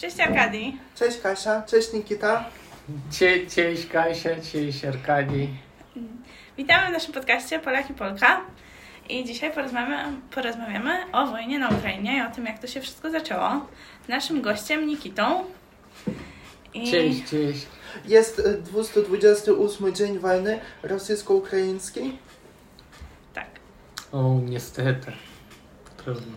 Cześć Arkadii. Cześć Kasia, cześć Nikita. Cie, cześć Kasia, cześć Arkadii. Witamy w naszym podcaście Polak i Polka. I dzisiaj porozmawiamy, porozmawiamy o wojnie na Ukrainie i o tym, jak to się wszystko zaczęło. Z naszym gościem Nikitą. I Cześć, cześć. Jest e, 228 dzień wojny rosyjsko-ukraińskiej. tak. O, niestety. Trudno.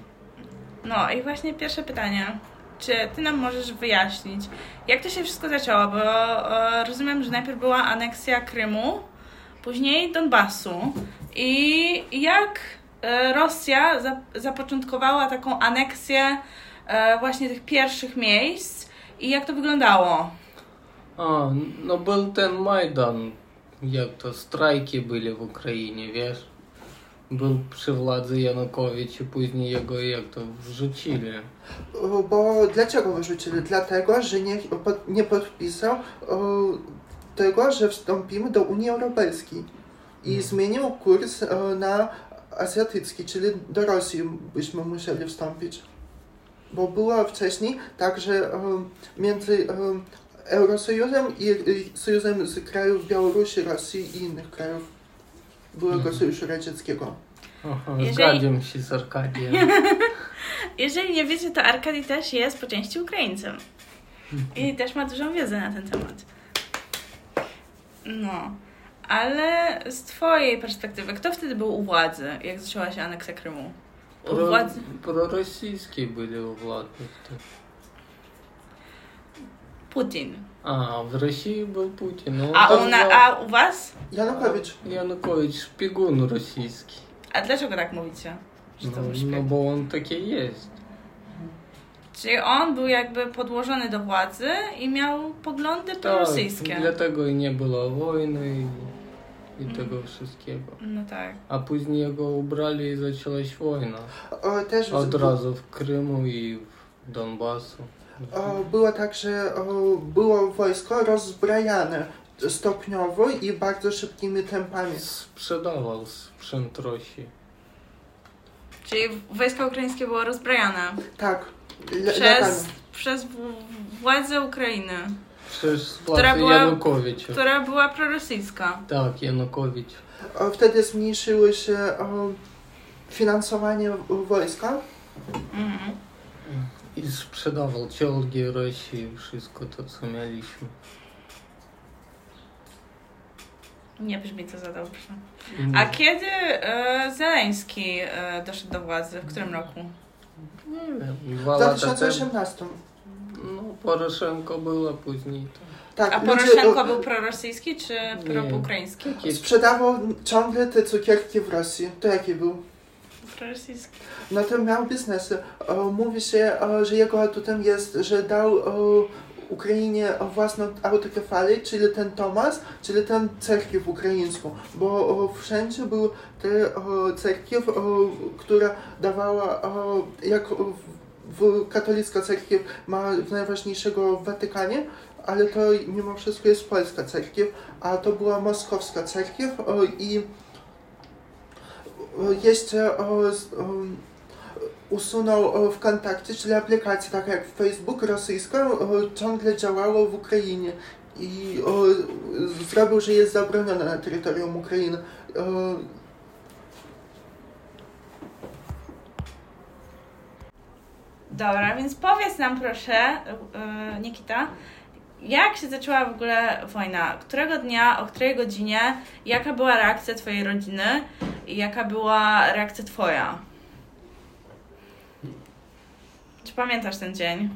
No i właśnie pierwsze pytanie. Czy ty nam możesz wyjaśnić, jak to się wszystko zaczęło? Bo e, rozumiem, że najpierw była aneksja Krymu, później Donbasu. I jak e, Rosja za, zapoczątkowała taką aneksję e, właśnie tych pierwszych miejsc i jak to wyglądało? A, no był ten Majdan, jak to, strajki byli w Ukrainie, wiesz? Był przy władzy Janukowicz i później jego, jak to, wrzucili. Bo dlaczego wyrzucili? Dlatego, że nie, nie podpisał tego, że wstąpimy do Unii Europejskiej. I zmienił kurs na azjatycki, czyli do Rosji byśmy musieli wstąpić. Bo było wcześniej tak, że e, między Eurosojuzem i Sojuszem z krajów Białorusi, Rosji i innych krajów byłego Mhm. Sojuszu Radzieckiego. Jeżeli- zgadzam się z Arkadiem. Jeżeli nie wiecie, to Arkady też jest po części Ukraińcem. I też ma dużą wiedzę na ten temat. No. Ale z twojej perspektywy, kto wtedy był u władzy, jak zaczęła się aneksja Krymu? U Pro, władzy... prorosyjskie byli u władzy. wtedy. Putin. A, w Rosji był Putin. No, A u, na, a u was? Janukowicz. Janukowicz szpiegun rosyjski. A dlaczego tak mówicie? Że No, był no szpieg? bo on taki jest. Czyli on był jakby podłożony do władzy i miał poglądy Tak, prorosyjskie. dlatego i nie było wojny i, i Mm. tego wszystkiego. No tak. A później go ubrali i zaczęłaś wojna. E, Też Od razu w Krymu i w Donbasu. E, Było tak, że było wojsko rozbrajane stopniowo i bardzo szybkimi tempami. Sprzedawał sprzęt Rosji. Czyli wojska ukraińskie było rozbrajane Tak, latami. przez, przez w- władzę Ukrainy, Przez Która władzę była- Janukowicza. która była prorosyjska. Tak, Janukowicz. Wtedy zmniejszyły się e, finansowanie wojska. Mhm. I sprzedawał czołgi Rosji i wszystko to, co mieliśmy. Nie brzmi to za dobrze. A kiedy e, Zeleński e, doszedł do władzy? W którym roku? Nie wiem, W dwa lata temu. 2018. No, Poroszenko była później. Tak, A ludzie, Poroszenko był prorosyjski czy proukraiński? Takie sprzedawał ciągle te cukierki w Rosji. To jaki był? Prorosyjski. No to miał biznesy. E, Mówi się, że jego atutem jest, że dał Ukrainie własną autokefalię, czyli ten Tomas, czyli ten cerkiew ukraińską, bo wszędzie był te e, cerkiew, która dawała, jak w, katolicka cerkiew ma najważniejszego w Watykanie, ale to mimo wszystko jest polska cerkiew, a to była moskowska cerkiew i jeszcze usunął w kontakcie, czyli aplikację tak jak Facebook rosyjska e, ciągle działało w Ukrainie i zrobił, że jest zabronione na terytorium Ukrainy. Dobra, więc powiedz nam proszę, e, Nikita, jak się zaczęła w ogóle wojna? Którego dnia, o której godzinie? Jaka była reakcja twojej rodziny? Jaka była reakcja twoja? Czy pamiętasz ten dzień?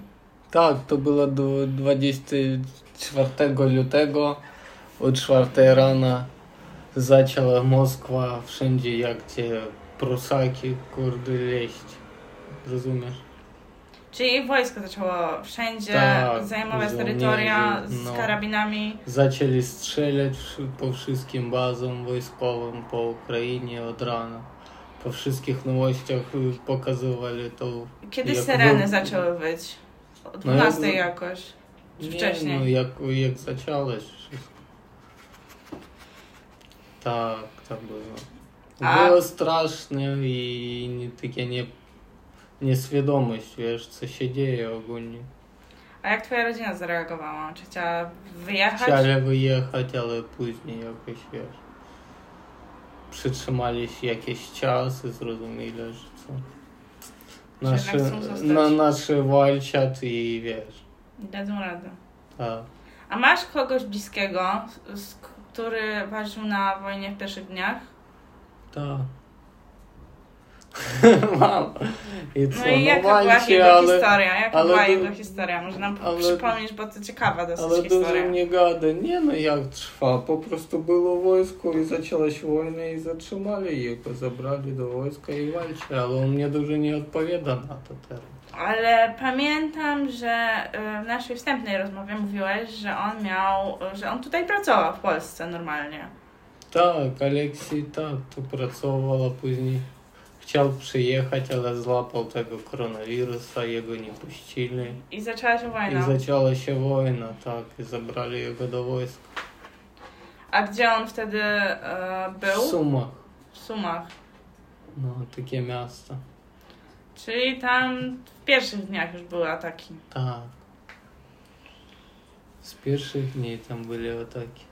Tak, to było do 24 lutego o 4 rana zaczęła Moskwa wszędzie jak te prusaki, kurde, leść. Rozumiesz? Czyli wojsko zaczęło wszędzie Tak, zajmować terytoria z no. karabinami. Zaczęli strzelać po wszystkim bazom wojskowym po Ukrainie od rana. Po wszystkich nowościach pokazywali to. Kiedy syreny wy- zaczęły być? O No, 12 jak- jakoś. Czy Nie, wcześniej? No, jak, jak wszystko. Tak, tak było. A- Było strasznie i nie, takie nie, nieświadomość, wiesz, co się dzieje ogólnie. A jak twoja rodzina zareagowała? Czy chciała wyjechać? Chcieli wyjechać, ale później jakoś, wiesz, przytrzymali się jakiś czas i zrozumieli, że co. Nasze, na, nasze walczą i wiesz, Dadzą radę. tak. A masz kogoś bliskiego, który walczył na wojnie w pierwszych dniach? Tak. Mam. I co, No i jaka walczy, była jego ale, historia? Jaka ale była du- jego historia? Może nam ale- przypomnieć, bo to ciekawa dosyć ale historia. dużo nie gada. Nie no, jak trwa. Po prostu było wojsko i zaczęła się wojna i zatrzymali jego, zabrali do wojska i walczy, ale on mnie dużo nie odpowiada na to teraz. Ale pamiętam, że y, w naszej wstępnej rozmowie mówiłeś, że on miał, że on tutaj pracował w Polsce normalnie. Tak, Aleksiej tak, to pracował, a później chciał przyjechać, ale złapał tego koronawirusa, jego nie puścili. I zaczęła się I wojna. zaczęła się wojna, tak, i zabrali jego do wojska. A gdzie on wtedy y, W był? Sumach, W Sumach. no, takie miasto. Czyli tam w pierwszych dniach już były ataki. Tak. Z pierwszych dni tam byli ataki.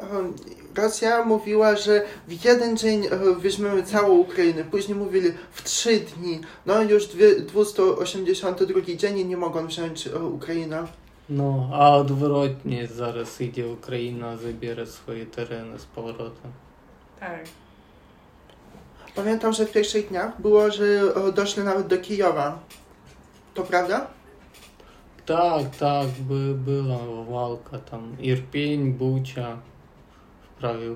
Um, Rosja mówiła, że w jeden dzień e, weźmiemy całą Ukrainę. Później mówili w trzy dni. No już dwie- 282 dzień i nie mogą wziąć e, Ukrainę. No, a odwrotnie zaraz idzie Ukraina, zabiera swoje tereny z powrotem. Tak. Pamiętam, że w pierwszych dniach było, że e, doszli nawet do Kijowa. To prawda? Tak, tak, by, była walka tam. Irpień, Bucia, prawie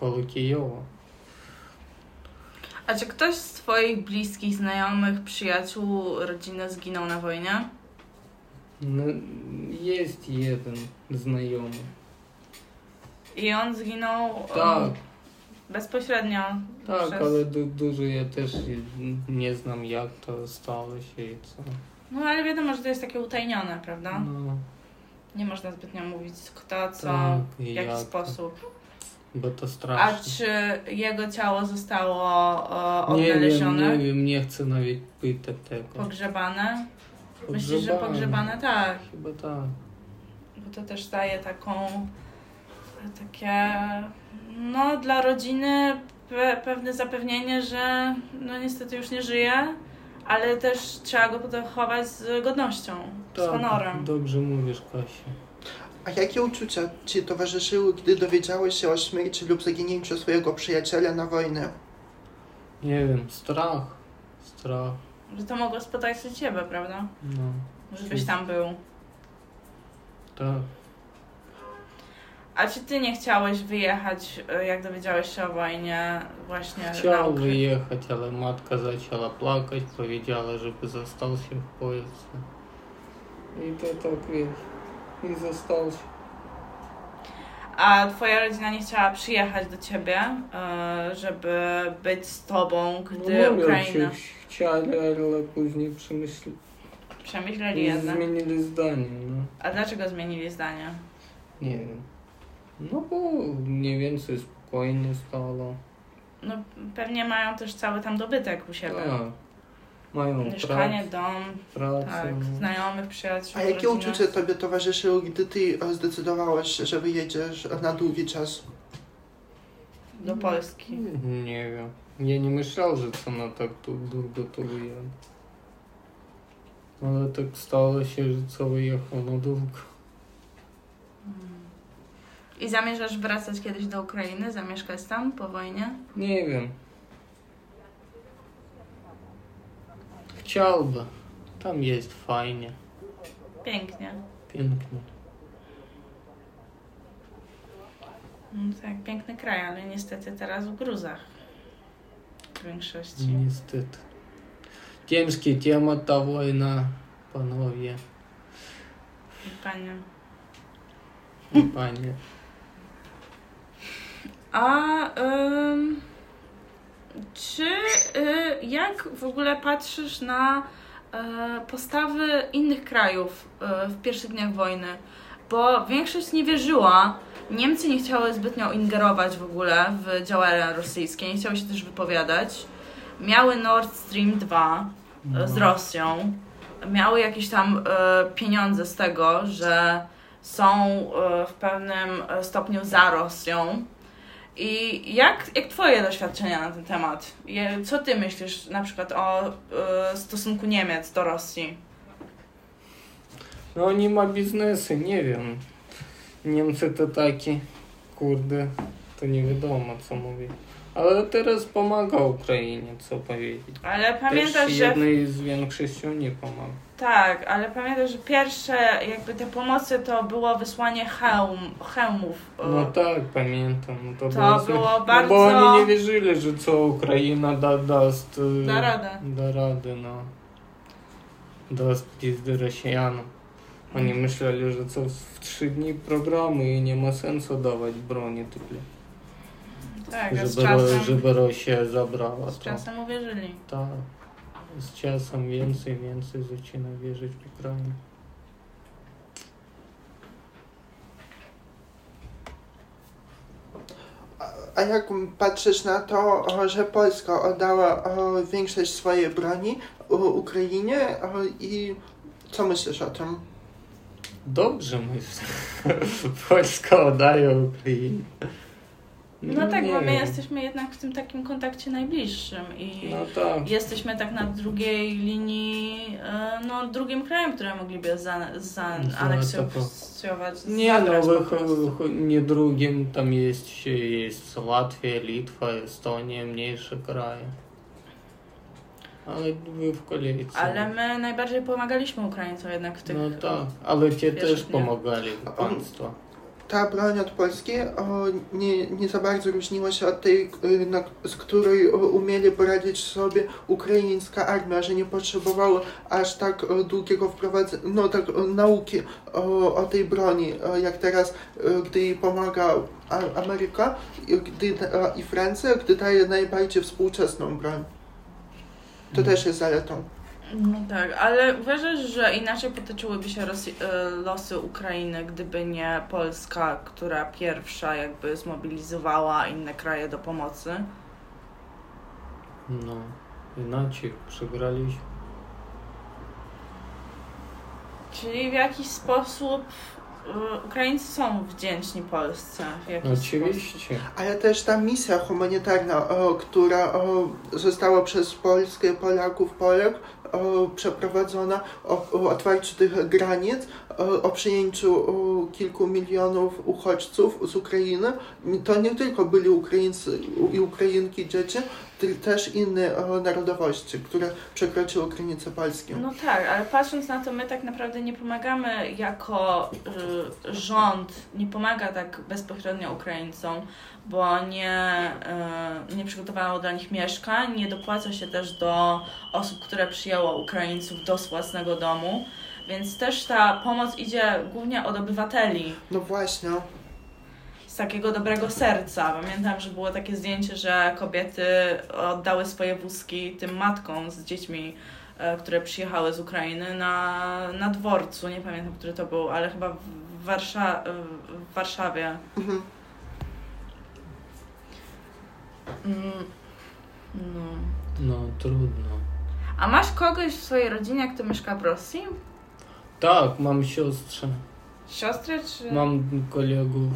koło Kijowa. A czy ktoś z Twoich bliskich, znajomych, przyjaciół, rodziny zginął na wojnie? No, jest jeden znajomy. I on zginął um, Tak, bezpośrednio. tak, przez- ale du, dużo ja też nie znam jak to stało się i co. No ale wiadomo, że to jest takie utajnione, prawda? No, Nie można zbytnio mówić kto, co, tak, w jaki jak, sposób. Bo to A straszne. czy jego ciało zostało o, Nie wiem, odnalezione? nie wiem, nie chcę nawet pytać tego. Pogrzebane? Myślisz, że pogrzebane? Tak. Chyba tak. Bo to też daje taką takie no dla rodziny pe, pewne zapewnienie, że no niestety już nie żyje, ale też trzeba go pochować z godnością, z Tak, honorem. dobrze mówisz, Kasia. A jakie uczucia Ci towarzyszyły, gdy dowiedziałeś się o śmierci lub zaginięciu swojego przyjaciela na wojnie? Nie wiem, strach. Strach, Że to mogło spotkać się ciebie, prawda? no, Żebyś tam był. tak. A czy ty nie chciałeś wyjechać, e, jak dowiedziałeś się o wojnie właśnie Chciał wyjechać, ale matka zaczęła plakać, powiedziała, żeby został się w Polsce. I to tak wiesz, i został się. A twoja rodzina nie chciała przyjechać do ciebie, e, żeby być z tobą, gdy no, Ukraina... się chcieli, ale później przemyśleli, Przemyśleli jednak. zmienili zdanie, no. A dlaczego zmienili zdanie? Nie wiem. No bo mniej więcej spokojnie stało. No pewnie mają też cały tam dobytek u siebie. Tak mają Mieszkanie, prac, dom, tak, no. znajomych, przyjaciół. A jakie rodzinę? uczucie tobie towarzyszyło, gdy ty zdecydowałaś, że wyjedziesz na długi czas? Do Polski. Nie wiem. Ja nie myślał, że co na tak długo to wyjadę. Ale tak stało się, że co wyjechał na długo. I zamierzasz wracać kiedyś do Ukrainy? Zamieszkać tam po wojnie? Nie wiem. Chciałby. Tam jest fajnie, Pięknie. pięknie. No tak, piękny kraj, ale niestety teraz w gruzach. W większości. Niestety. Ciężki temat ta wojna, panowie Panie. i panie. A ym, czy y, jak w ogóle patrzysz na e, postawy innych krajów e, w pierwszych dniach wojny? Bo większość nie wierzyła. Niemcy nie chciały zbytnio ingerować w ogóle w działania rosyjskie, nie chciały się też wypowiadać. Miały Nord Stream 2 e, z No. Rosją. miały jakieś tam pieniądze z tego, że są w pewnym stopniu za Rosją. I jak, jak Twoje doświadczenia na ten temat? Co Ty myślisz na przykład o e, stosunku Niemiec do Rosji? No oni ma biznesy, nie wiem. Niemcy to taki, kurde, to nie wiadomo co mówić. Ale teraz pomaga Ukrainie, co powiedzieć. Ale pamiętasz, Też że. jednej z większością nie pomaga. Tak, ale pamiętasz, że pierwsze jakby te pomocy to było wysłanie hełm, hełmów. E, no tak, pamiętam. No to, to było, było bardzo... No bo oni nie wierzyli, że co Ukraina da, da, st... da radę. Da radę, no. Da pizdy Rosjanom. Oni myśleli, że co w trzy dni programu i nie ma sensu dawać broni tyle. Tak, z Żeby, czasem, Ro- żeby Rosja zabrała z to. czasem uwierzyli. Tak. Z czasem więcej, więcej zaczyna wierzyć w Ukrainę. A jak patrzysz na to, że Polska oddała większość swojej broni Ukrainie i co myślisz o tym? Dobrze myślę. Polska oddaje Ukrainie. No tak, bo my jesteśmy jednak w tym takim kontakcie najbliższym i no tak. jesteśmy tak na drugiej linii, e, no drugim krajem, które mogliby zaaneksować. Za, no nie, no nie drugim, tam jest, jest Łatwia, Litwa, Estonia, mniejsze kraje. Ale wy w kolejce. Ale my najbardziej pomagaliśmy Ukraińcom jednak w tych... No tak, ale ci też pomagali państwo. Ta broń od Polski o, nie, nie za bardzo różniła się od tej, y, na, z której o, umieli poradzić sobie ukraińska armia, że nie potrzebowały aż tak o, długiego wprowadzenia, no tak nauki o, o tej broni, jak teraz, y, gdy jej pomaga Ameryka i, gdy, i Francja, gdy daje najbardziej współczesną broń. To Mhm. też jest zaletą. No tak, ale uważasz, że inaczej potoczyłyby się Rosji, e, losy Ukrainy, gdyby nie Polska, która pierwsza jakby zmobilizowała inne kraje do pomocy? No, inaczej przegraliśmy. Czyli w jakiś sposób e, Ukraińcy są wdzięczni Polsce. W jakiś Sposób. Oczywiście. Ale też ta misja humanitarna, o, która o, została przez Polskę, Polaków, Polek przeprowadzona o, o otwarciu tych granic, o, przyjęciu kilku milionów uchodźców z Ukrainy, to nie tylko byli Ukraińcy i Ukrainki dzieci, też inne narodowości, które przekroczyły granice Polski. No tak, ale patrząc na to, my tak naprawdę nie pomagamy jako y, rząd, nie pomaga tak bezpośrednio Ukraińcom, bo nie, y, nie przygotowało dla nich mieszkań, nie dopłaca się też do osób, które przyjęło Ukraińców do własnego domu, więc też ta pomoc idzie głównie od obywateli. No właśnie. z takiego dobrego serca. Pamiętam, że było takie zdjęcie, że kobiety oddały swoje wózki tym matkom z dziećmi, e, które przyjechały z Ukrainy na, na dworcu. Nie pamiętam, który to był, ale chyba w, Warsza, w Warszawie. Mhm. Mm, No. No, trudno. A masz kogoś w swojej rodzinie, kto mieszka w Rosji? Tak, mam siostrę, Siostrę czy... mam kolegów.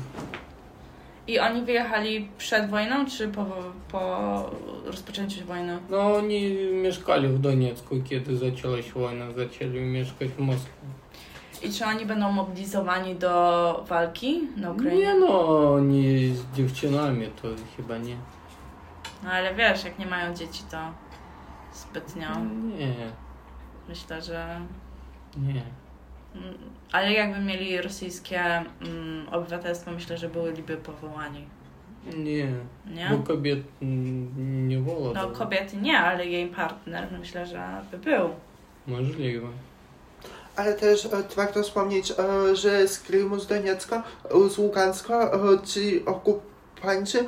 I oni wyjechali przed wojną, czy po, po rozpoczęciu wojny? No, oni mieszkali w Doniecku, kiedy zaczęła się wojna, zaczęli mieszkać w Moskwie. I czy oni będą mobilizowani do walki na Ukrainie? Nie no, oni z dziewczynami to chyba nie. No ale wiesz, jak nie mają dzieci, to zbytnio Nie, myślę, że. nie. Mm, Ale jakby mieli rosyjskie mm, obywatelstwo, myślę, że byliby powołani. Nie, Nie? bo kobiet nie wolno. No kobiety nie, ale jej partner myślę, że by był. Możliwe. Ale też e, warto wspomnieć, e, że z Krymu, z Doniecka, e, z Ługanska ci okupanci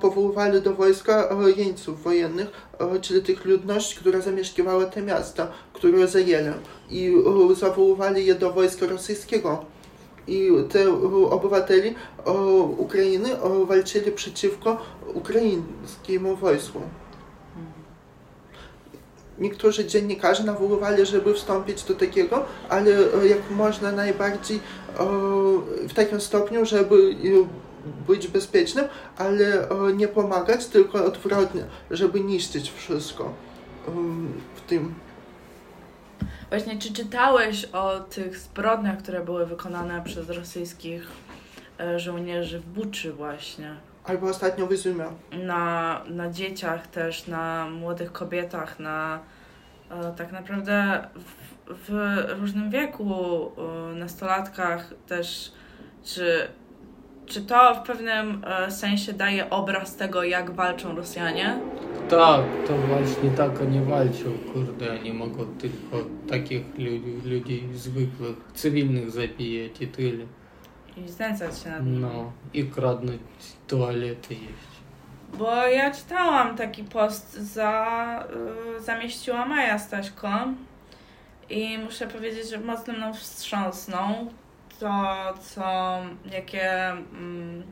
powoływali do wojska jeńców wojennych, czyli tych ludność, która zamieszkiwała te miasta, które zajęli i e, zawoływali je do wojska rosyjskiego. I te e, obywateli e, Ukrainy e, walczyli przeciwko ukraińskiemu wojsku. niektórzy dziennikarze nawoływali, żeby wstąpić do takiego, ale jak można najbardziej w takim stopniu, żeby być bezpiecznym, ale nie pomagać, tylko odwrotnie, żeby niszczyć wszystko w tym. Właśnie, czy czytałeś o tych zbrodniach, które były wykonane przez rosyjskich e, żołnierzy w Buczy właśnie? Albo ostatnio w Izumie. Na, na dzieciach też, na młodych kobietach, na e, tak naprawdę w, w różnym wieku, e, nastolatkach też, czy, czy to w pewnym sensie daje obraz tego, jak walczą Rosjanie? Tak, to właśnie tak oni walczą, kurde, oni mogą tylko takich ludzi, ludzi zwykłych, cywilnych zabijać i tyle. I znęcać się nad nimi. No, i kradnąć tualety jeść. Bo ja czytałam taki post za, y, zamieściła Maja Staśko i muszę powiedzieć, że mocno mną wstrząsnął to, co, jakie, mm,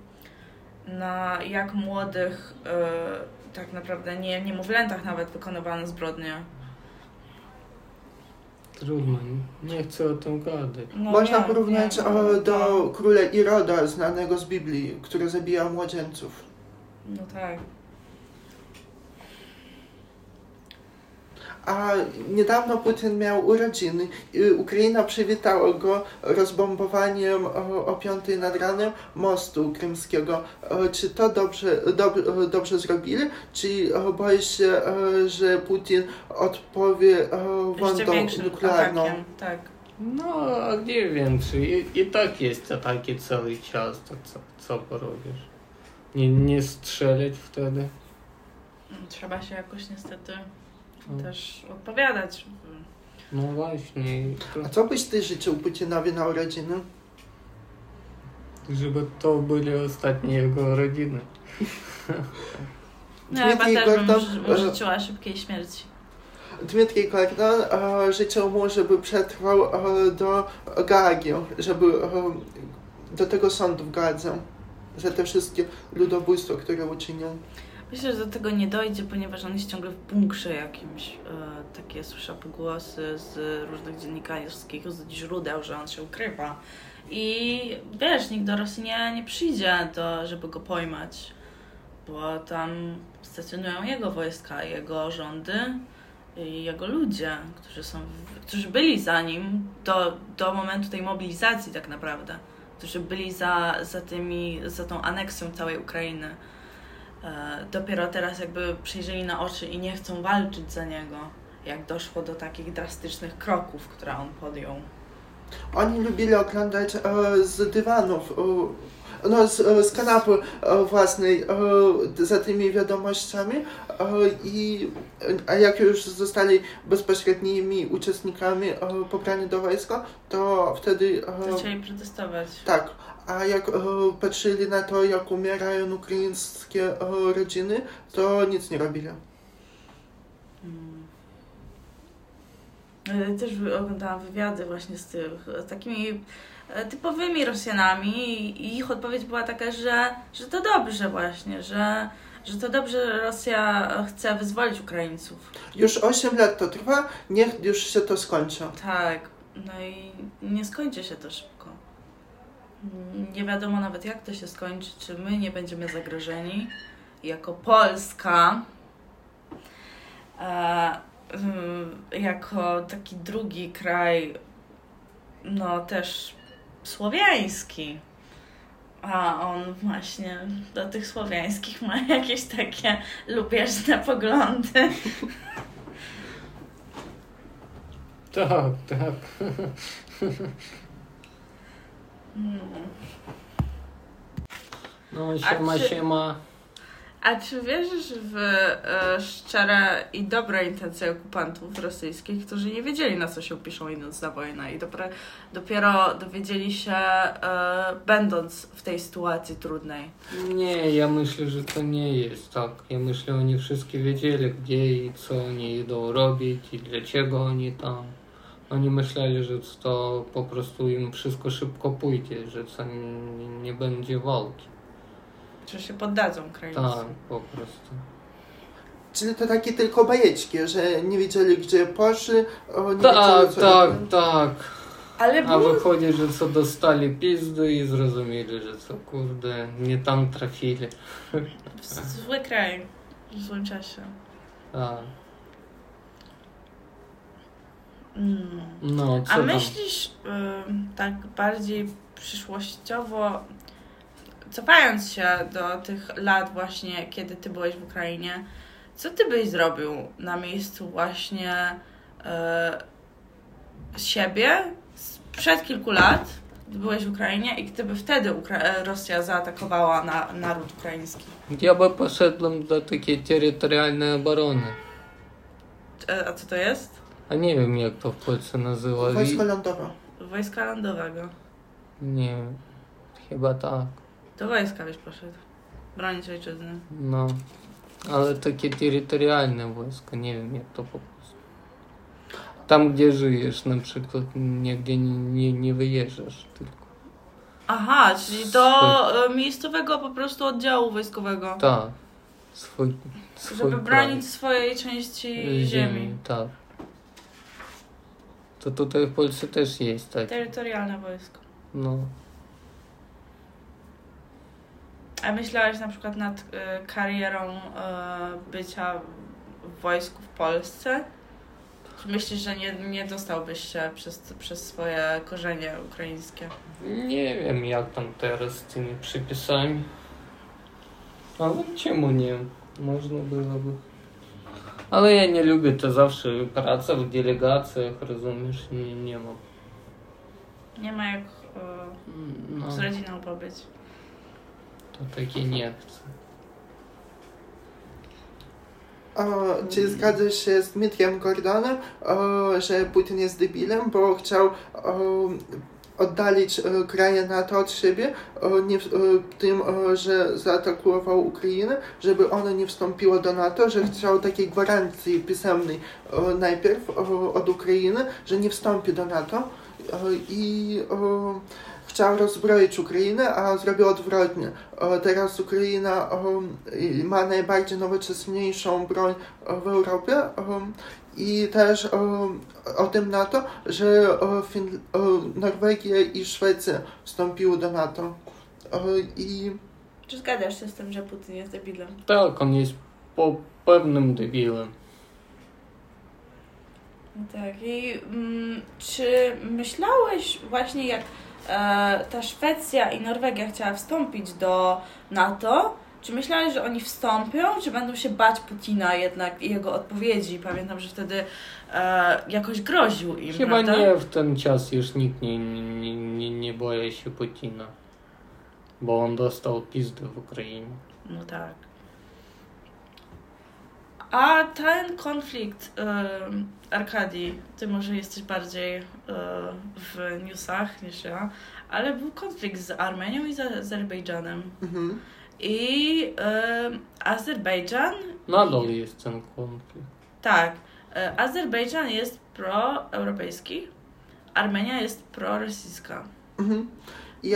na jak młodych, y, tak naprawdę nie, niemowlętach nawet wykonywano zbrodnie. Trudno, nie chcę o tym gadać. No Można wiem, porównać wiem, e, do króla Iroda, znanego z Biblii, który zabijał młodzieńców. No tak. A niedawno Putin miał urodziny i Ukraina przywitała go rozbombowaniem o, o 5 nad ranem mostu krymskiego. Czy to dobrze, dob, dobrze zrobili? Czy boisz się, że Putin odpowie większym nuklearną? atakiem, tak. No, a gdzie więcej? I, I tak jest ataki cały czas, to co, co porobisz? Nie, nie strzelać wtedy? Trzeba się jakoś niestety No. też odpowiadać. No właśnie, A co byś ty życzył Putinowi na urodziny? żeby to byli ostatnie jego rodziny. No, ja chyba Dmitrij też bym Gordon, e, życzyła szybkiej śmierci. Dmitrij Gordon e, życzył mu, żeby przetrwał e, do Gagi, żeby e, do tego sądu w Gadze za te wszystkie ludobójstwa, które uczynił. Myślę, że do tego nie dojdzie, ponieważ on jest ciągle w bunkrze jakimś. E, takie słyszę pogłosy z różnych dziennikarskich źródeł, że on się ukrywa. I wiesz, nikt do Rosji nie, nie przyjdzie, do, żeby go pojmać, bo tam stacjonują jego wojska, jego rządy i jego ludzie, którzy są, którzy byli za nim do, do momentu tej mobilizacji tak naprawdę, którzy byli za, za, tymi, za tą aneksją całej Ukrainy. E, dopiero teraz jakby przyjrzeli na oczy i nie chcą walczyć za niego, jak doszło do takich drastycznych kroków, które on podjął. Oni lubili oglądać e, z dywanów, no z, e, z kanapy e, własnej e, za tymi wiadomościami i a jak już zostali bezpośrednimi uczestnikami pobrani do wojska, to wtedy Zaczęli protestować. tak, a jak e, patrzyli na to, jak umierają ukraińskie e, rodziny, to nic nie robili. Mm. E, Też oglądałam wywiady właśnie z tych, z takimi typowymi Rosjanami i ich odpowiedź była taka, że, że to dobrze właśnie, że, że to dobrze, że Rosja chce wyzwolić Ukraińców. Już 8 lat to trwa, niech już się to skończy. Tak, no i nie skończy się to szybko. Nie wiadomo nawet jak to się skończy, czy my nie będziemy zagrożeni jako Polska, e, jako taki drugi kraj, no też słowiański. A on właśnie do tych słowiańskich ma jakieś takie lubieżne poglądy. Tak, tak. Mm. No, siema, czy- siema. A czy wierzysz w e, szczere i dobre intencje okupantów rosyjskich, którzy nie wiedzieli na co się piszą idąc na wojnę i dopiero, dopiero dowiedzieli się e, będąc w tej sytuacji trudnej? Nie, ja myślę, że to nie jest tak. Ja myślę, oni wszystkie wiedzieli, gdzie i co oni idą robić i dlaczego oni tam. Oni myśleli, że to po prostu im wszystko szybko pójdzie, że to nie będzie walki. Czy się poddadzą Ukraińcy? Tak, po prostu. Czyli to takie tylko bajeczki, że nie wiedzieli gdzie poszli, nie Tak, wiedzieli tak, robią. tak. Ale A było... wychodzi, że co dostali pizdy i zrozumieli, że co kurde, nie tam trafili. w zły kraj. W złym czasie. A, Mm. no, co A myślisz ym, tak bardziej przyszłościowo, cofając się do tych lat właśnie, kiedy ty byłeś w Ukrainie, co ty byś zrobił na miejscu właśnie yy, siebie sprzed kilku lat, gdy byłeś w Ukrainie i gdyby wtedy Ukra e, Rosja zaatakowała na, naród ukraiński? Ja by poszedł do takiej terytorialnej obrony. E, a, co to jest? A nie wiem jak to w Polsce nazywa. Wojsko lądowe. Wojska lądowego. Nie, chyba tak. Do wojska byś poszedł. Bronić ojczyzny. No. Ale takie terytorialne wojsko, nie wiem jak to po prostu. Tam gdzie żyjesz, na przykład nigdzie nie, nie, nie wyjeżdżasz tylko. Aha, czyli do e, miejscowego po prostu oddziału wojskowego. Tak. Swój, swój Żeby kraj. bronić swojej części ziemi. Tak. To tutaj w Polsce też jest tak. Terytorialne wojsko. No. A myślałeś na przykład nad e, karierą e, bycia w wojsku w Polsce? Czy myślisz, że nie, nie dostałbyś się przez, przez swoje korzenie ukraińskie? Nie wiem jak tam teraz z tymi przepisami. Ale czemu nie? Można byłoby. Ale ja nie lubię to zawsze praca w delegacjach, rozumiesz? Nie, nie ma. Nie ma jak e, No, z rodziną pobyć. To takie nie chcę. O, czy zgadzasz się z Dmitriem Gordonem, o, że Putin jest debilem, bo chciał o, oddalić e, kraje NATO od siebie, o, nie, o, tym, o, że zaatakował Ukrainę, żeby ona nie wstąpiła do NATO, że chciał takiej gwarancji pisemnej najpierw od Ukrainy, że nie wstąpi do NATO i chciał rozbroić Ukrainę, a zrobił odwrotnie. Teraz Ukraina ma najbardziej nowoczesniejszą broń w Europie i też o, tym NATO, że fin, Norwegia i Szwecja wstąpiły do NATO. I Czy zgadzasz się z tym, że Putin jest debilem? Tak, on jest po pewnym debilem. Tak, i mm, czy myślałeś właśnie jak ta Szwecja i Norwegia chciała wstąpić do NATO, czy myślałeś, że oni wstąpią, czy będą się bać Putina jednak i jego odpowiedzi? Pamiętam, że wtedy e, jakoś groził im, Chyba prawda? nie w ten czas już nikt nie, nie, nie, nie boi się Putina. Bo on dostał pizdę w Ukrainie. No tak. A ten konflikt, um, Arkadii, ty może jesteś bardziej e, w newsach niż ja, ale był konflikt z Armenią i z Azerbejdżanem. mhm. I Azerbejdżan, Nadal jest ten konflikt. tak, e, Azerbejdżan jest proeuropejski, Armenia jest prorosyjska. Mhm.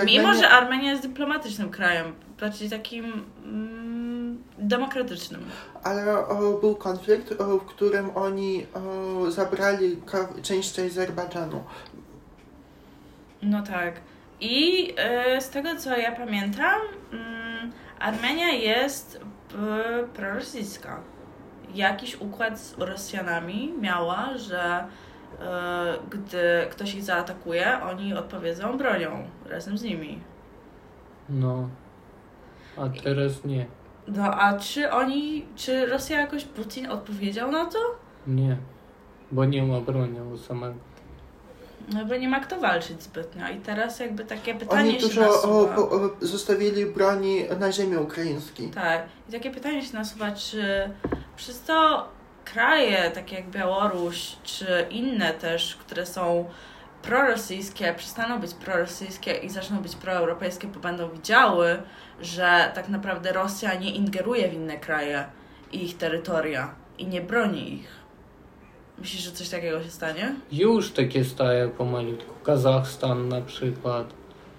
Mimo, że Armenia jest dyplomatycznym krajem, bardziej takim mm, demokratycznym. Ale o, był konflikt, o, w którym oni o, zabrali ka- część Azerbejdżanu. No tak. I e, z tego co ja pamiętam, mm, Armenia jest e, prorosyjska. Jakiś układ z Rosjanami miała, że e, gdy ktoś ich zaatakuje, oni odpowiedzą bronią razem z nimi. No. A teraz nie. No a czy oni, czy Rosja jakoś Putin odpowiedział na to? Nie. Bo nie ma broni u samego. No bo nie ma kto walczyć zbytnio. I teraz jakby takie pytanie Oni się dużo o, nasuwa. po, o, zostawili broni na ziemi ukraińskiej. Tak. I takie pytanie się nasuwa, czy przez to kraje takie jak Białoruś, czy inne też, które są prorosyjskie, przestaną być prorosyjskie i zaczną być proeuropejskie, bo będą widziały, że tak naprawdę Rosja nie ingeruje w inne kraje i ich terytoria i nie broni ich. Myślisz, że coś takiego się stanie? Już takie staje pomalutku. Kazachstan na przykład.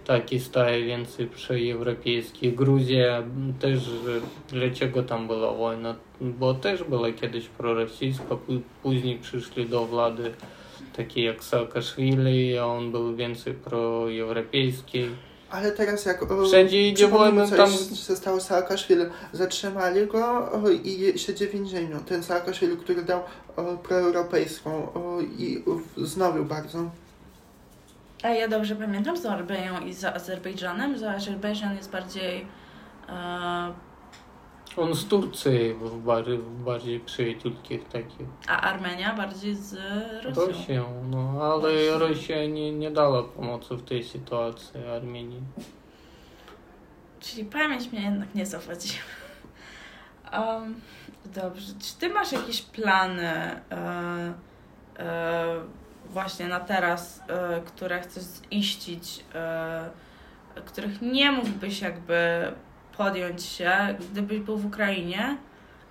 taki staje więcej proeuropejski. Gruzja też, dlaczego tam była wojna? Bo też była kiedyś prorosyjska, później przyszli do władzy takie jak Saakaszwili, a on był więcej proeuropejski. Ale teraz jak Wszędzie idzie wojna, tam... się stało Saakaszwili, zatrzymali go i siedzi w więzieniu. Ten Saakaszwili, który dał proeuropejską i znowu bardzo. A ja dobrze pamiętam z Armenią i z Azerbejdżanem, że Azerbejdżan jest bardziej... E... On z Turcji w bardziej, bardziej przyjaciółskich takich. A Armenia bardziej z Rosją. Rosją, no ale Rosja nie, nie dała pomocy w tej sytuacji Armenii. Czyli pamięć mnie jednak nie zawadzi. Um, dobrze, czy ty masz jakieś plany e, e, właśnie na teraz, e, które chcesz ziścić, e, których nie mógłbyś jakby podjąć się, gdybyś był w Ukrainie,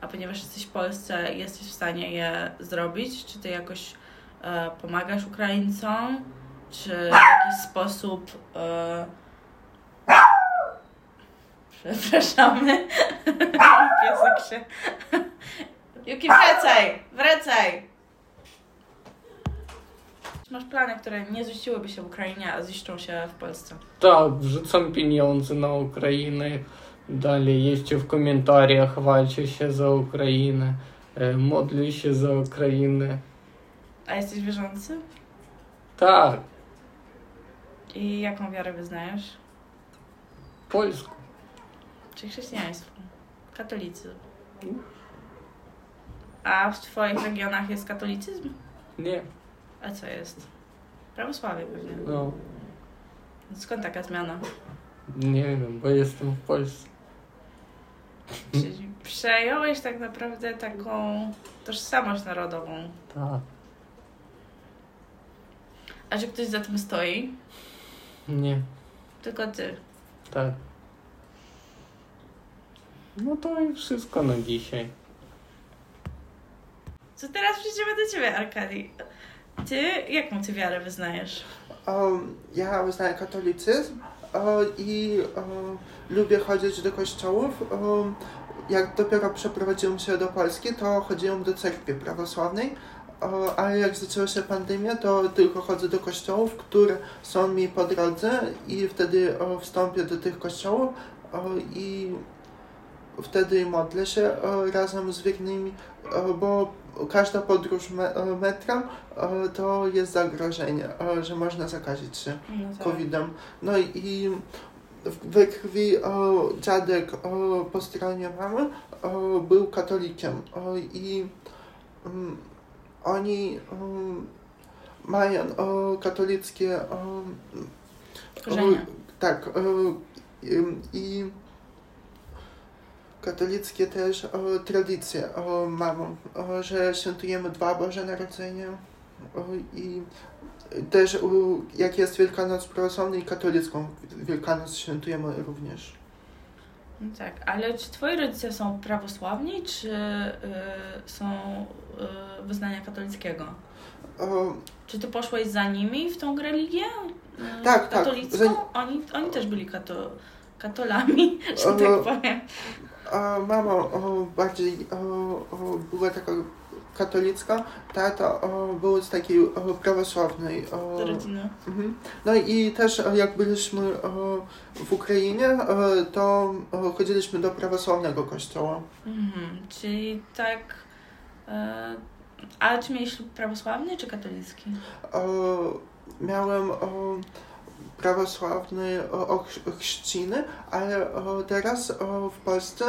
a ponieważ jesteś w Polsce, jesteś w stanie je zrobić? Czy ty jakoś e, pomagasz Ukraińcom? Czy w jakiś sposób. E... Przepraszamy. Piesek się. Juki, wracaj! Wracaj! Masz plany, które nie ziściłyby się w Ukrainie, a ziszczą się w Polsce? Tak, wrzucam pieniądze na Ukrainę. Dalej jeszcze w komentarzach walczę się za Ukrainę. Modlę się za Ukrainę. A jesteś wierzący? Tak. I jaką wiarę wyznajesz? Polską. Czy chrześcijaństwo? Katolicyzm. A w Twoich regionach jest katolicyzm? Nie. A co jest? Prawosławie pewnie. No. Skąd taka zmiana? Nie wiem, bo jestem w Polsce. Czyli przejąłeś tak naprawdę taką tożsamość narodową. Tak. A czy ktoś za tym stoi? Nie. Tylko ty. Tak. No to i wszystko na dzisiaj. Co teraz przejdziemy do ciebie, Arkadii. Ty jaką ty wiarę wyznajesz? Um, ja wyznaję katolicyzm i lubię chodzić do kościołów. Jak dopiero przeprowadziłem się do Polski, to chodziłem do cerkwi prawosławnej, ale jak zaczęła się pandemia, to tylko chodzę do kościołów, które są mi po drodze i wtedy wstąpię do tych kościołów i wtedy modlę się razem z wiernymi, bo każda podróż metrem to jest zagrożenie, że można zakazić się no tak. COVID-em. No i we krwi dziadek po stronie mamy był katolikiem i mm, oni mają katolickie korzenie. Tak. I katolickie też o, tradycje o, mamy, o, że świętujemy dwa Boże Narodzenia o, i też jak jest Wielkanoc prawosławna i katolicką Wielkanoc świętujemy również. No tak, ale czy twoi rodzice są prawosławni, czy y, są y, wyznania katolickiego? O, czy ty poszłeś za nimi w tą religię? Y, tak, katolicką? tak. Za... Oni, oni też byli kato, katolami, że o, tak powiem a mama o, bardziej o, o, była taka katolicka, tata o, był z takiej o, prawosławnej o, rodziny. Mhm. No i też jak byliśmy o, w Ukrainie, o, to o, chodziliśmy do prawosławnego kościoła. Mhm. Czyli tak. E, a czy miałeś prawosławny czy katolicki? O, miałem o, prawosławny chrzciny, ale teraz w Polsce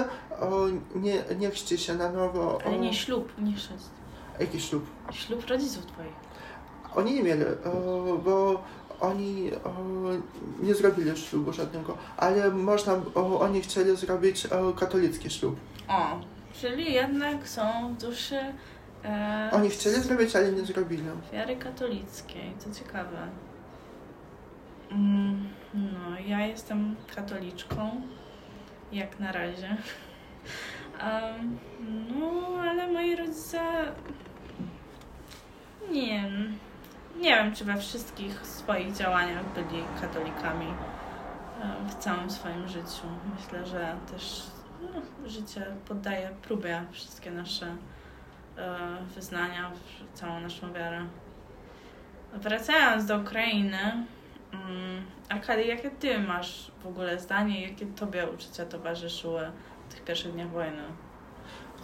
nie, nie chrzci się na nowo. Ale nie ślub, nie chrzest. Jaki ślub? Ślub rodziców twoich. Oni nie mieli, bo oni nie zrobili ślubu żadnego, ale można, oni chcieli zrobić katolicki ślub. O, czyli jednak są w duszy... E, oni chcieli zrobić, ale nie zrobili. Wiary katolickiej, to ciekawe. Mm, no, ja jestem katoliczką, jak na razie. Um, no, ale moi rodzice. Nie wiem. Nie wiem, czy we wszystkich swoich działaniach byli katolikami. w całym swoim życiu. Myślę, że też no, życie poddaje próbie wszystkie nasze e, wyznania, całą naszą wiarę. Wracając do Ukrainy, mm, Arkady, jakie ty masz w ogóle zdanie, jakie tobie uczucia towarzyszyły w tych pierwszych dniach wojny?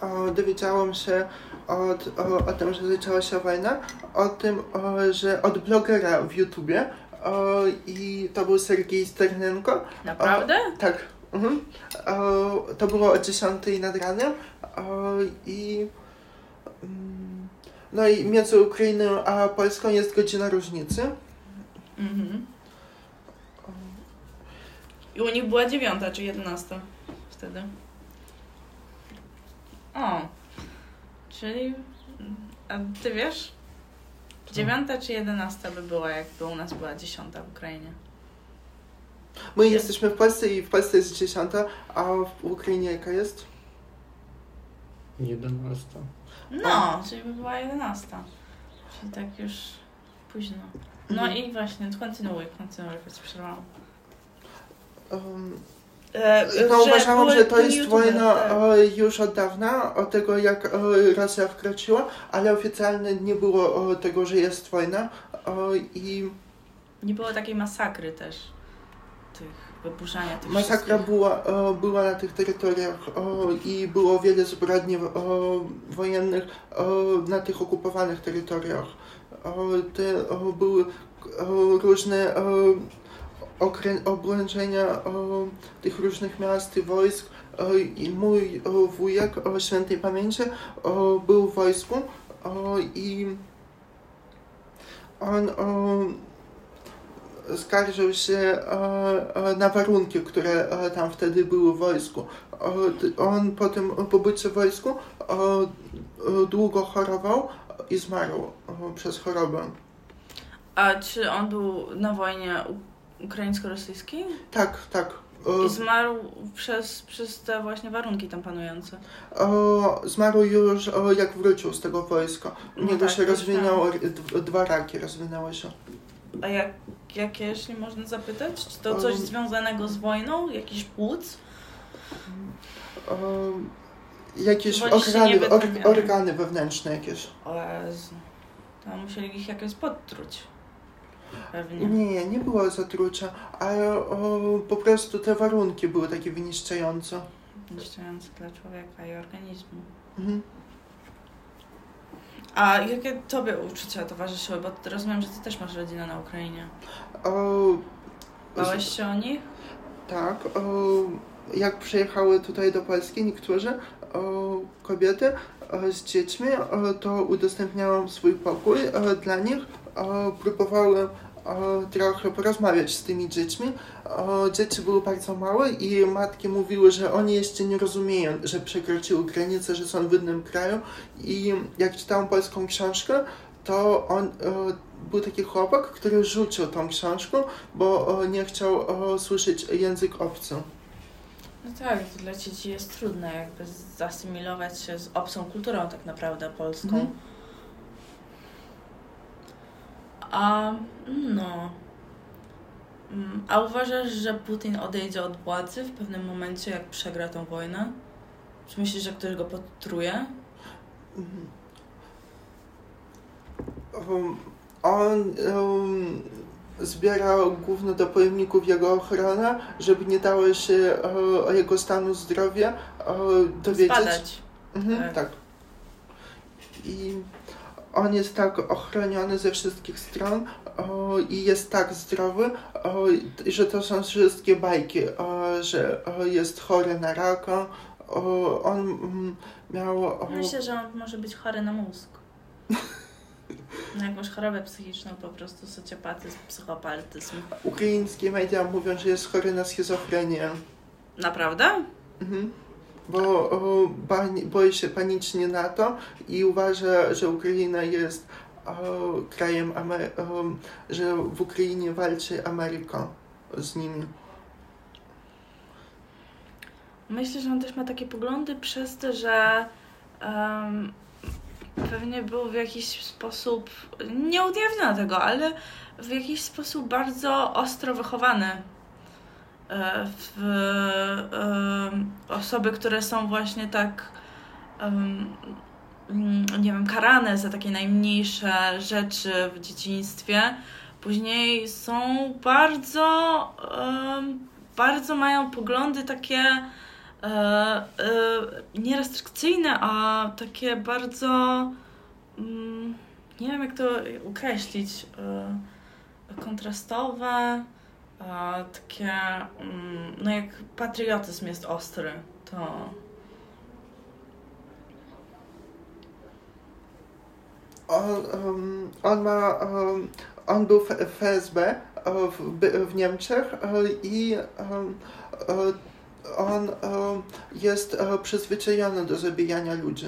O, dowiedziałam się od, o, o tym, że zaczęła się wojna, o tym, o, że od blogera w YouTubie o, i to był Sergiej Sternenko. Naprawdę? Tak. Mhm. O, to było o 10 nad ranem o, i mm, no i między Ukrainą a Polską jest godzina różnicy. Mhm. I u nich była dziewiąta czy jedenasta wtedy. O, czyli. A ty wiesz? Dziewiąta czy jedenasta by była, jakby u nas była dziesiąta w Ukrainie. My jesteśmy w Polsce i w Polsce jest 10, a w Ukrainie jaka jest? 11. No, czyli by była jedenasta. Czyli tak już późno. No Mhm. i właśnie, kontynuuj, kontynuuj, choć przerwałam. Um, E, No uważałam, że to jest youtuber, wojna tak. e, już od dawna, od tego jak e, Rosja wkroczyła, ale oficjalnie nie było e, tego, że jest wojna e, i Nie było takiej masakry też. Tych wyburzania tych masakra wszystkich. była, e, była na tych terytoriach e, i było wiele zbrodni e, wojennych e, na tych okupowanych terytoriach. E, te e, były e, różne e, okrę- oblężenia e, tych różnych miast i wojsk. E, I mój e, wujek o świętej pamięci e, był w wojsku e, i on e, skarżył się e, na warunki, które tam wtedy były w wojsku. On po tym pobycie w wojsku długo chorował i zmarł przez chorobę. A czy on był na wojnie ukraińsko-rosyjskiej? Tak, tak. I zmarł przez, przez te właśnie warunki tam panujące. e, Zmarł już e, jak wrócił z tego wojska. U No niego tak, się rozwinęło, d- dwa raki rozwinęły się. A jak, jakie, jeśli można zapytać? Czy to coś Um. związanego z wojną? Jakiś płuc? Jakieś organy, or, organy wewnętrzne jakieś. O Jezu. To musieli ich jakoś podtruć. Pewnie. Nie, nie było zatrucia, ale o, po prostu te warunki były takie wyniszczające. Niszczące dla człowieka i organizmu. Mhm. A jakie tobie uczucia towarzyszyły? Bo rozumiem, że ty też masz rodzinę na Ukrainie. O, Bałeś się o nich? tak, o, jak przyjechały tutaj do Polski niektórzy o, kobiety z dziećmi, to udostępniałam swój pokój dla nich. Próbowałem trochę porozmawiać z tymi dziećmi. Dzieci były bardzo małe i matki mówiły, że oni jeszcze nie rozumieją, że przekroczyły granicę, że są w innym kraju. I jak czytałam polską książkę, to on, e, był taki chłopak, który rzucił tą książkę, bo e, nie chciał e, słyszeć język obcy. No tak, to dla dzieci jest trudne jakby zasymilować się z obcą kulturą tak naprawdę polską. Mhm. A no. Mm, A uważasz, że Putin odejdzie od władzy w pewnym momencie, jak przegra tą wojnę? Czy myślisz, że ktoś go podtruje? Um, on um, zbiera głównie do pojemników jego ochrona, żeby nie dało się e, o jego stanu zdrowia e, dowiedzieć. Zbadać. Mhm, Tak. tak. I on jest tak ochroniony ze wszystkich stron o, i jest tak zdrowy, o, że to są wszystkie bajki, o, że jest chory na raka. On mm, miał. Myślę, że on może być chory na mózg. Na jakąś chorobę psychiczną, po prostu socjopatyzm, psychopatyzm. Ukraińskie media mówią, że jest chory na schizofrenię. Naprawdę? Mhm. Bo bani- boi się panicznie na to i uważa, że Ukraina jest krajem, Amery- że w Ukrainie walczy Ameryka z nimi. Myślę, że on też ma takie poglądy przez to, że em, pewnie był w jakiś sposób, nie ujawniono tego, ale w jakiś sposób bardzo ostro wychowany. E, w em, osoby, które są właśnie tak mm, nie wiem, karane za takie najmniejsze rzeczy w dzieciństwie, później są bardzo, bardzo mają poglądy takie e, e, nie restrykcyjne, a takie bardzo mm, nie wiem jak to ukreślić, e, kontrastowe, e, takie, mm, no jak patriotyzm jest ostry, to On, em, on ma, em, on był w FSB e, w, w Niemczech e, i e, on jest e, przyzwyczajony do zabijania ludzi.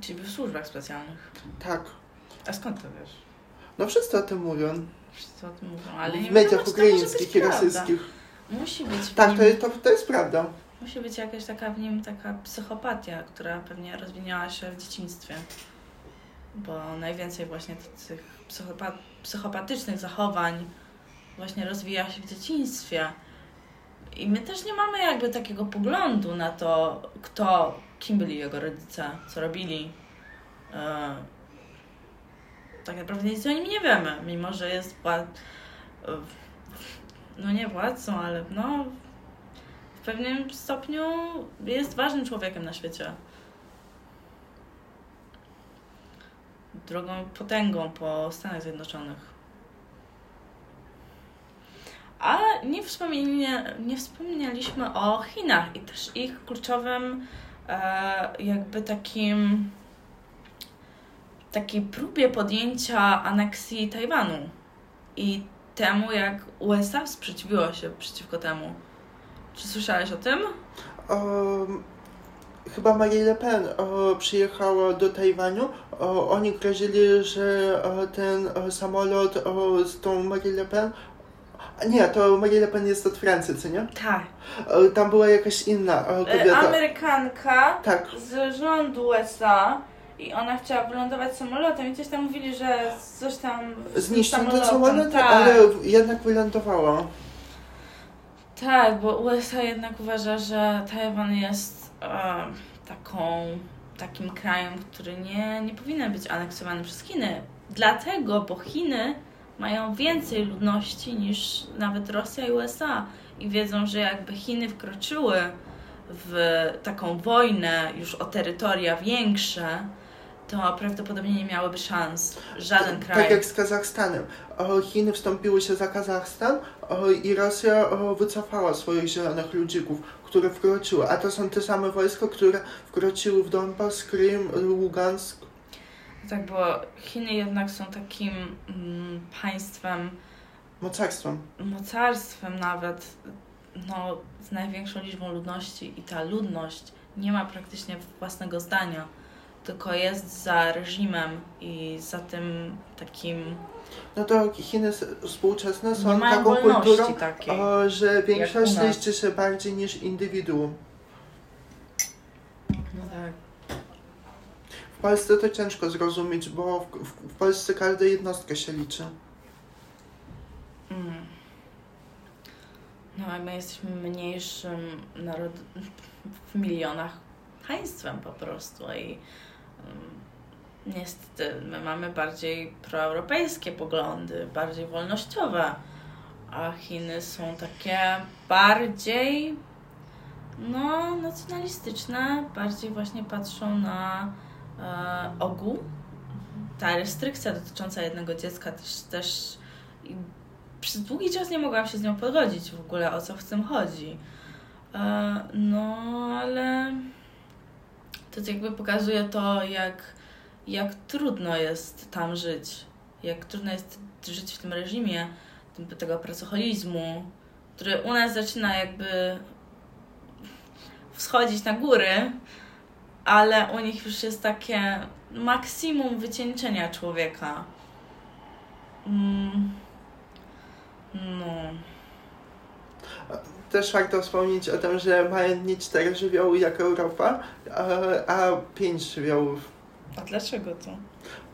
czyli w służbach specjalnych. Tak. A skąd to wiesz? No wszyscy o tym mówią. Wszyscy o tym mówią, ale nie w mediach wiadomo, ukraińskich i rosyjskich. Musi być Tak, to, jest- to, to jest prawda. musi być jakaś taka w nim taka psychopatia, która pewnie rozwinęła się w dzieciństwie. Bo najwięcej właśnie tych psychopa psychopatycznych zachowań właśnie rozwija się w dzieciństwie. I my też nie mamy jakby takiego poglądu na to, kto, kim byli jego rodzice, co robili. E, tak naprawdę nic o nim nie wiemy, mimo że jest wła- no nie władcą, ale no w pewnym stopniu jest ważnym człowiekiem na świecie. Drugą potęgą po Stanach Zjednoczonych. A nie, wspomnienie, nie wspomnieliśmy o Chinach i też ich kluczowym e, jakby takim takiej próbie podjęcia aneksji Tajwanu i temu, jak USA sprzeciwiło się przeciwko temu. Czy słyszałeś o tym? Em, chyba Marie Le Pen e, przyjechała do Tajwanu. E, oni grozili, że e, ten samolot z tą Marie Le Pen. Nie, to Marie Le Pen jest od Francji, co nie? Tak. Tam była jakaś inna kobieta. Amerykanka Tak. z rządu USA i ona chciała wylądować samolotem i coś tam mówili, że coś tam Zniszczył ten samolot, tak. ale jednak wylądowała. Tak, bo USA jednak uważa, że Tajwan jest e, taką, takim krajem, który nie, nie powinien być aneksowany przez Chiny. Dlatego, bo Chiny mają więcej ludności niż nawet Rosja i USA i wiedzą, że jakby Chiny wkroczyły w taką wojnę już o terytoria większe, to prawdopodobnie nie miałyby szans. Żaden kraj. Tak jak z Kazachstanem. Chiny wstąpiły się za Kazachstan i Rosja wycofała swoich zielonych ludzików, które wkroczyły. A to są te same wojska, które wkroczyły w Donbas, Krym, Lugansk. Tak, bo Chiny jednak są takim mm, państwem, Mocarstwem. mocarstwem nawet, no, z największą liczbą ludności i ta ludność nie ma praktycznie własnego zdania, tylko jest za reżimem i za tym takim... No to Chiny współczesne są taką kulturą, takiej. e, że większość liczy się bardziej niż indywiduum. No tak. W Polsce to ciężko zrozumieć, bo w, w, w Polsce każda jednostka się liczy. Mm. No, a my jesteśmy mniejszym narod w milionach państwem po prostu i niestety my mamy bardziej proeuropejskie poglądy, bardziej wolnościowe, a Chiny są takie bardziej no, nacjonalistyczne, bardziej właśnie patrzą na e, ogół. Ta restrykcja dotycząca jednego dziecka też, też przez długi czas nie mogłam się z nią pogodzić w ogóle, o co w tym chodzi. E, no, ale to jakby pokazuje to, jak, jak trudno jest tam żyć. Jak trudno jest żyć w tym reżimie tego pracoholizmu, który u nas zaczyna jakby wschodzić na góry, ale u nich już jest takie maksimum wycieńczenia człowieka. Mm. No. Też warto wspomnieć o tym, że mają nie cztery żywioły jak Europa, a, a pięć żywiołów, A dlaczego to?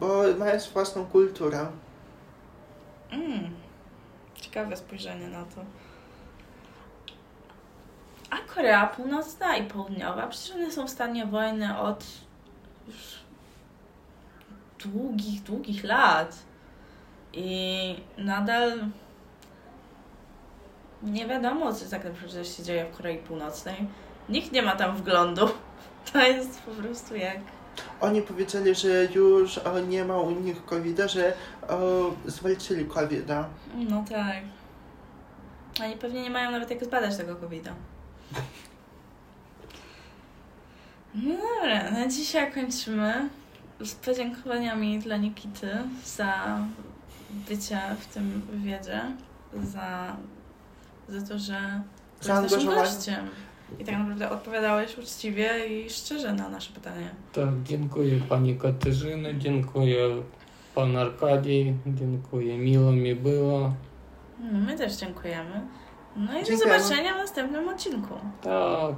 bo mają własną kulturę. Mm. Ciekawe spojrzenie na to. Korea Północna i Południowa, przecież one są w stanie wojny od już długich, długich lat. I nadal nie wiadomo, co tak naprawdę się dzieje w Korei Północnej. Nikt nie ma tam wglądu. To jest po prostu jak... Oni powiedzieli, że już e, nie ma u nich covid że e, zwalczyli covid -a. No tak. Oni pewnie nie mają nawet jak zbadać tego covid -a. No dobra, na dzisiaj kończymy z podziękowaniami dla Nikity za bycie w tym wywiadzie, za, za to, że byłeś naszym gościem. I tak naprawdę odpowiadałeś uczciwie i szczerze na nasze pytania. Tak, dziękuję pani Katarzyny, dziękuję pan Arkadii, dziękuję, miło mi było. No, my też dziękujemy. No i do Dziękujemy. zobaczenia w następnym odcinku. Tak,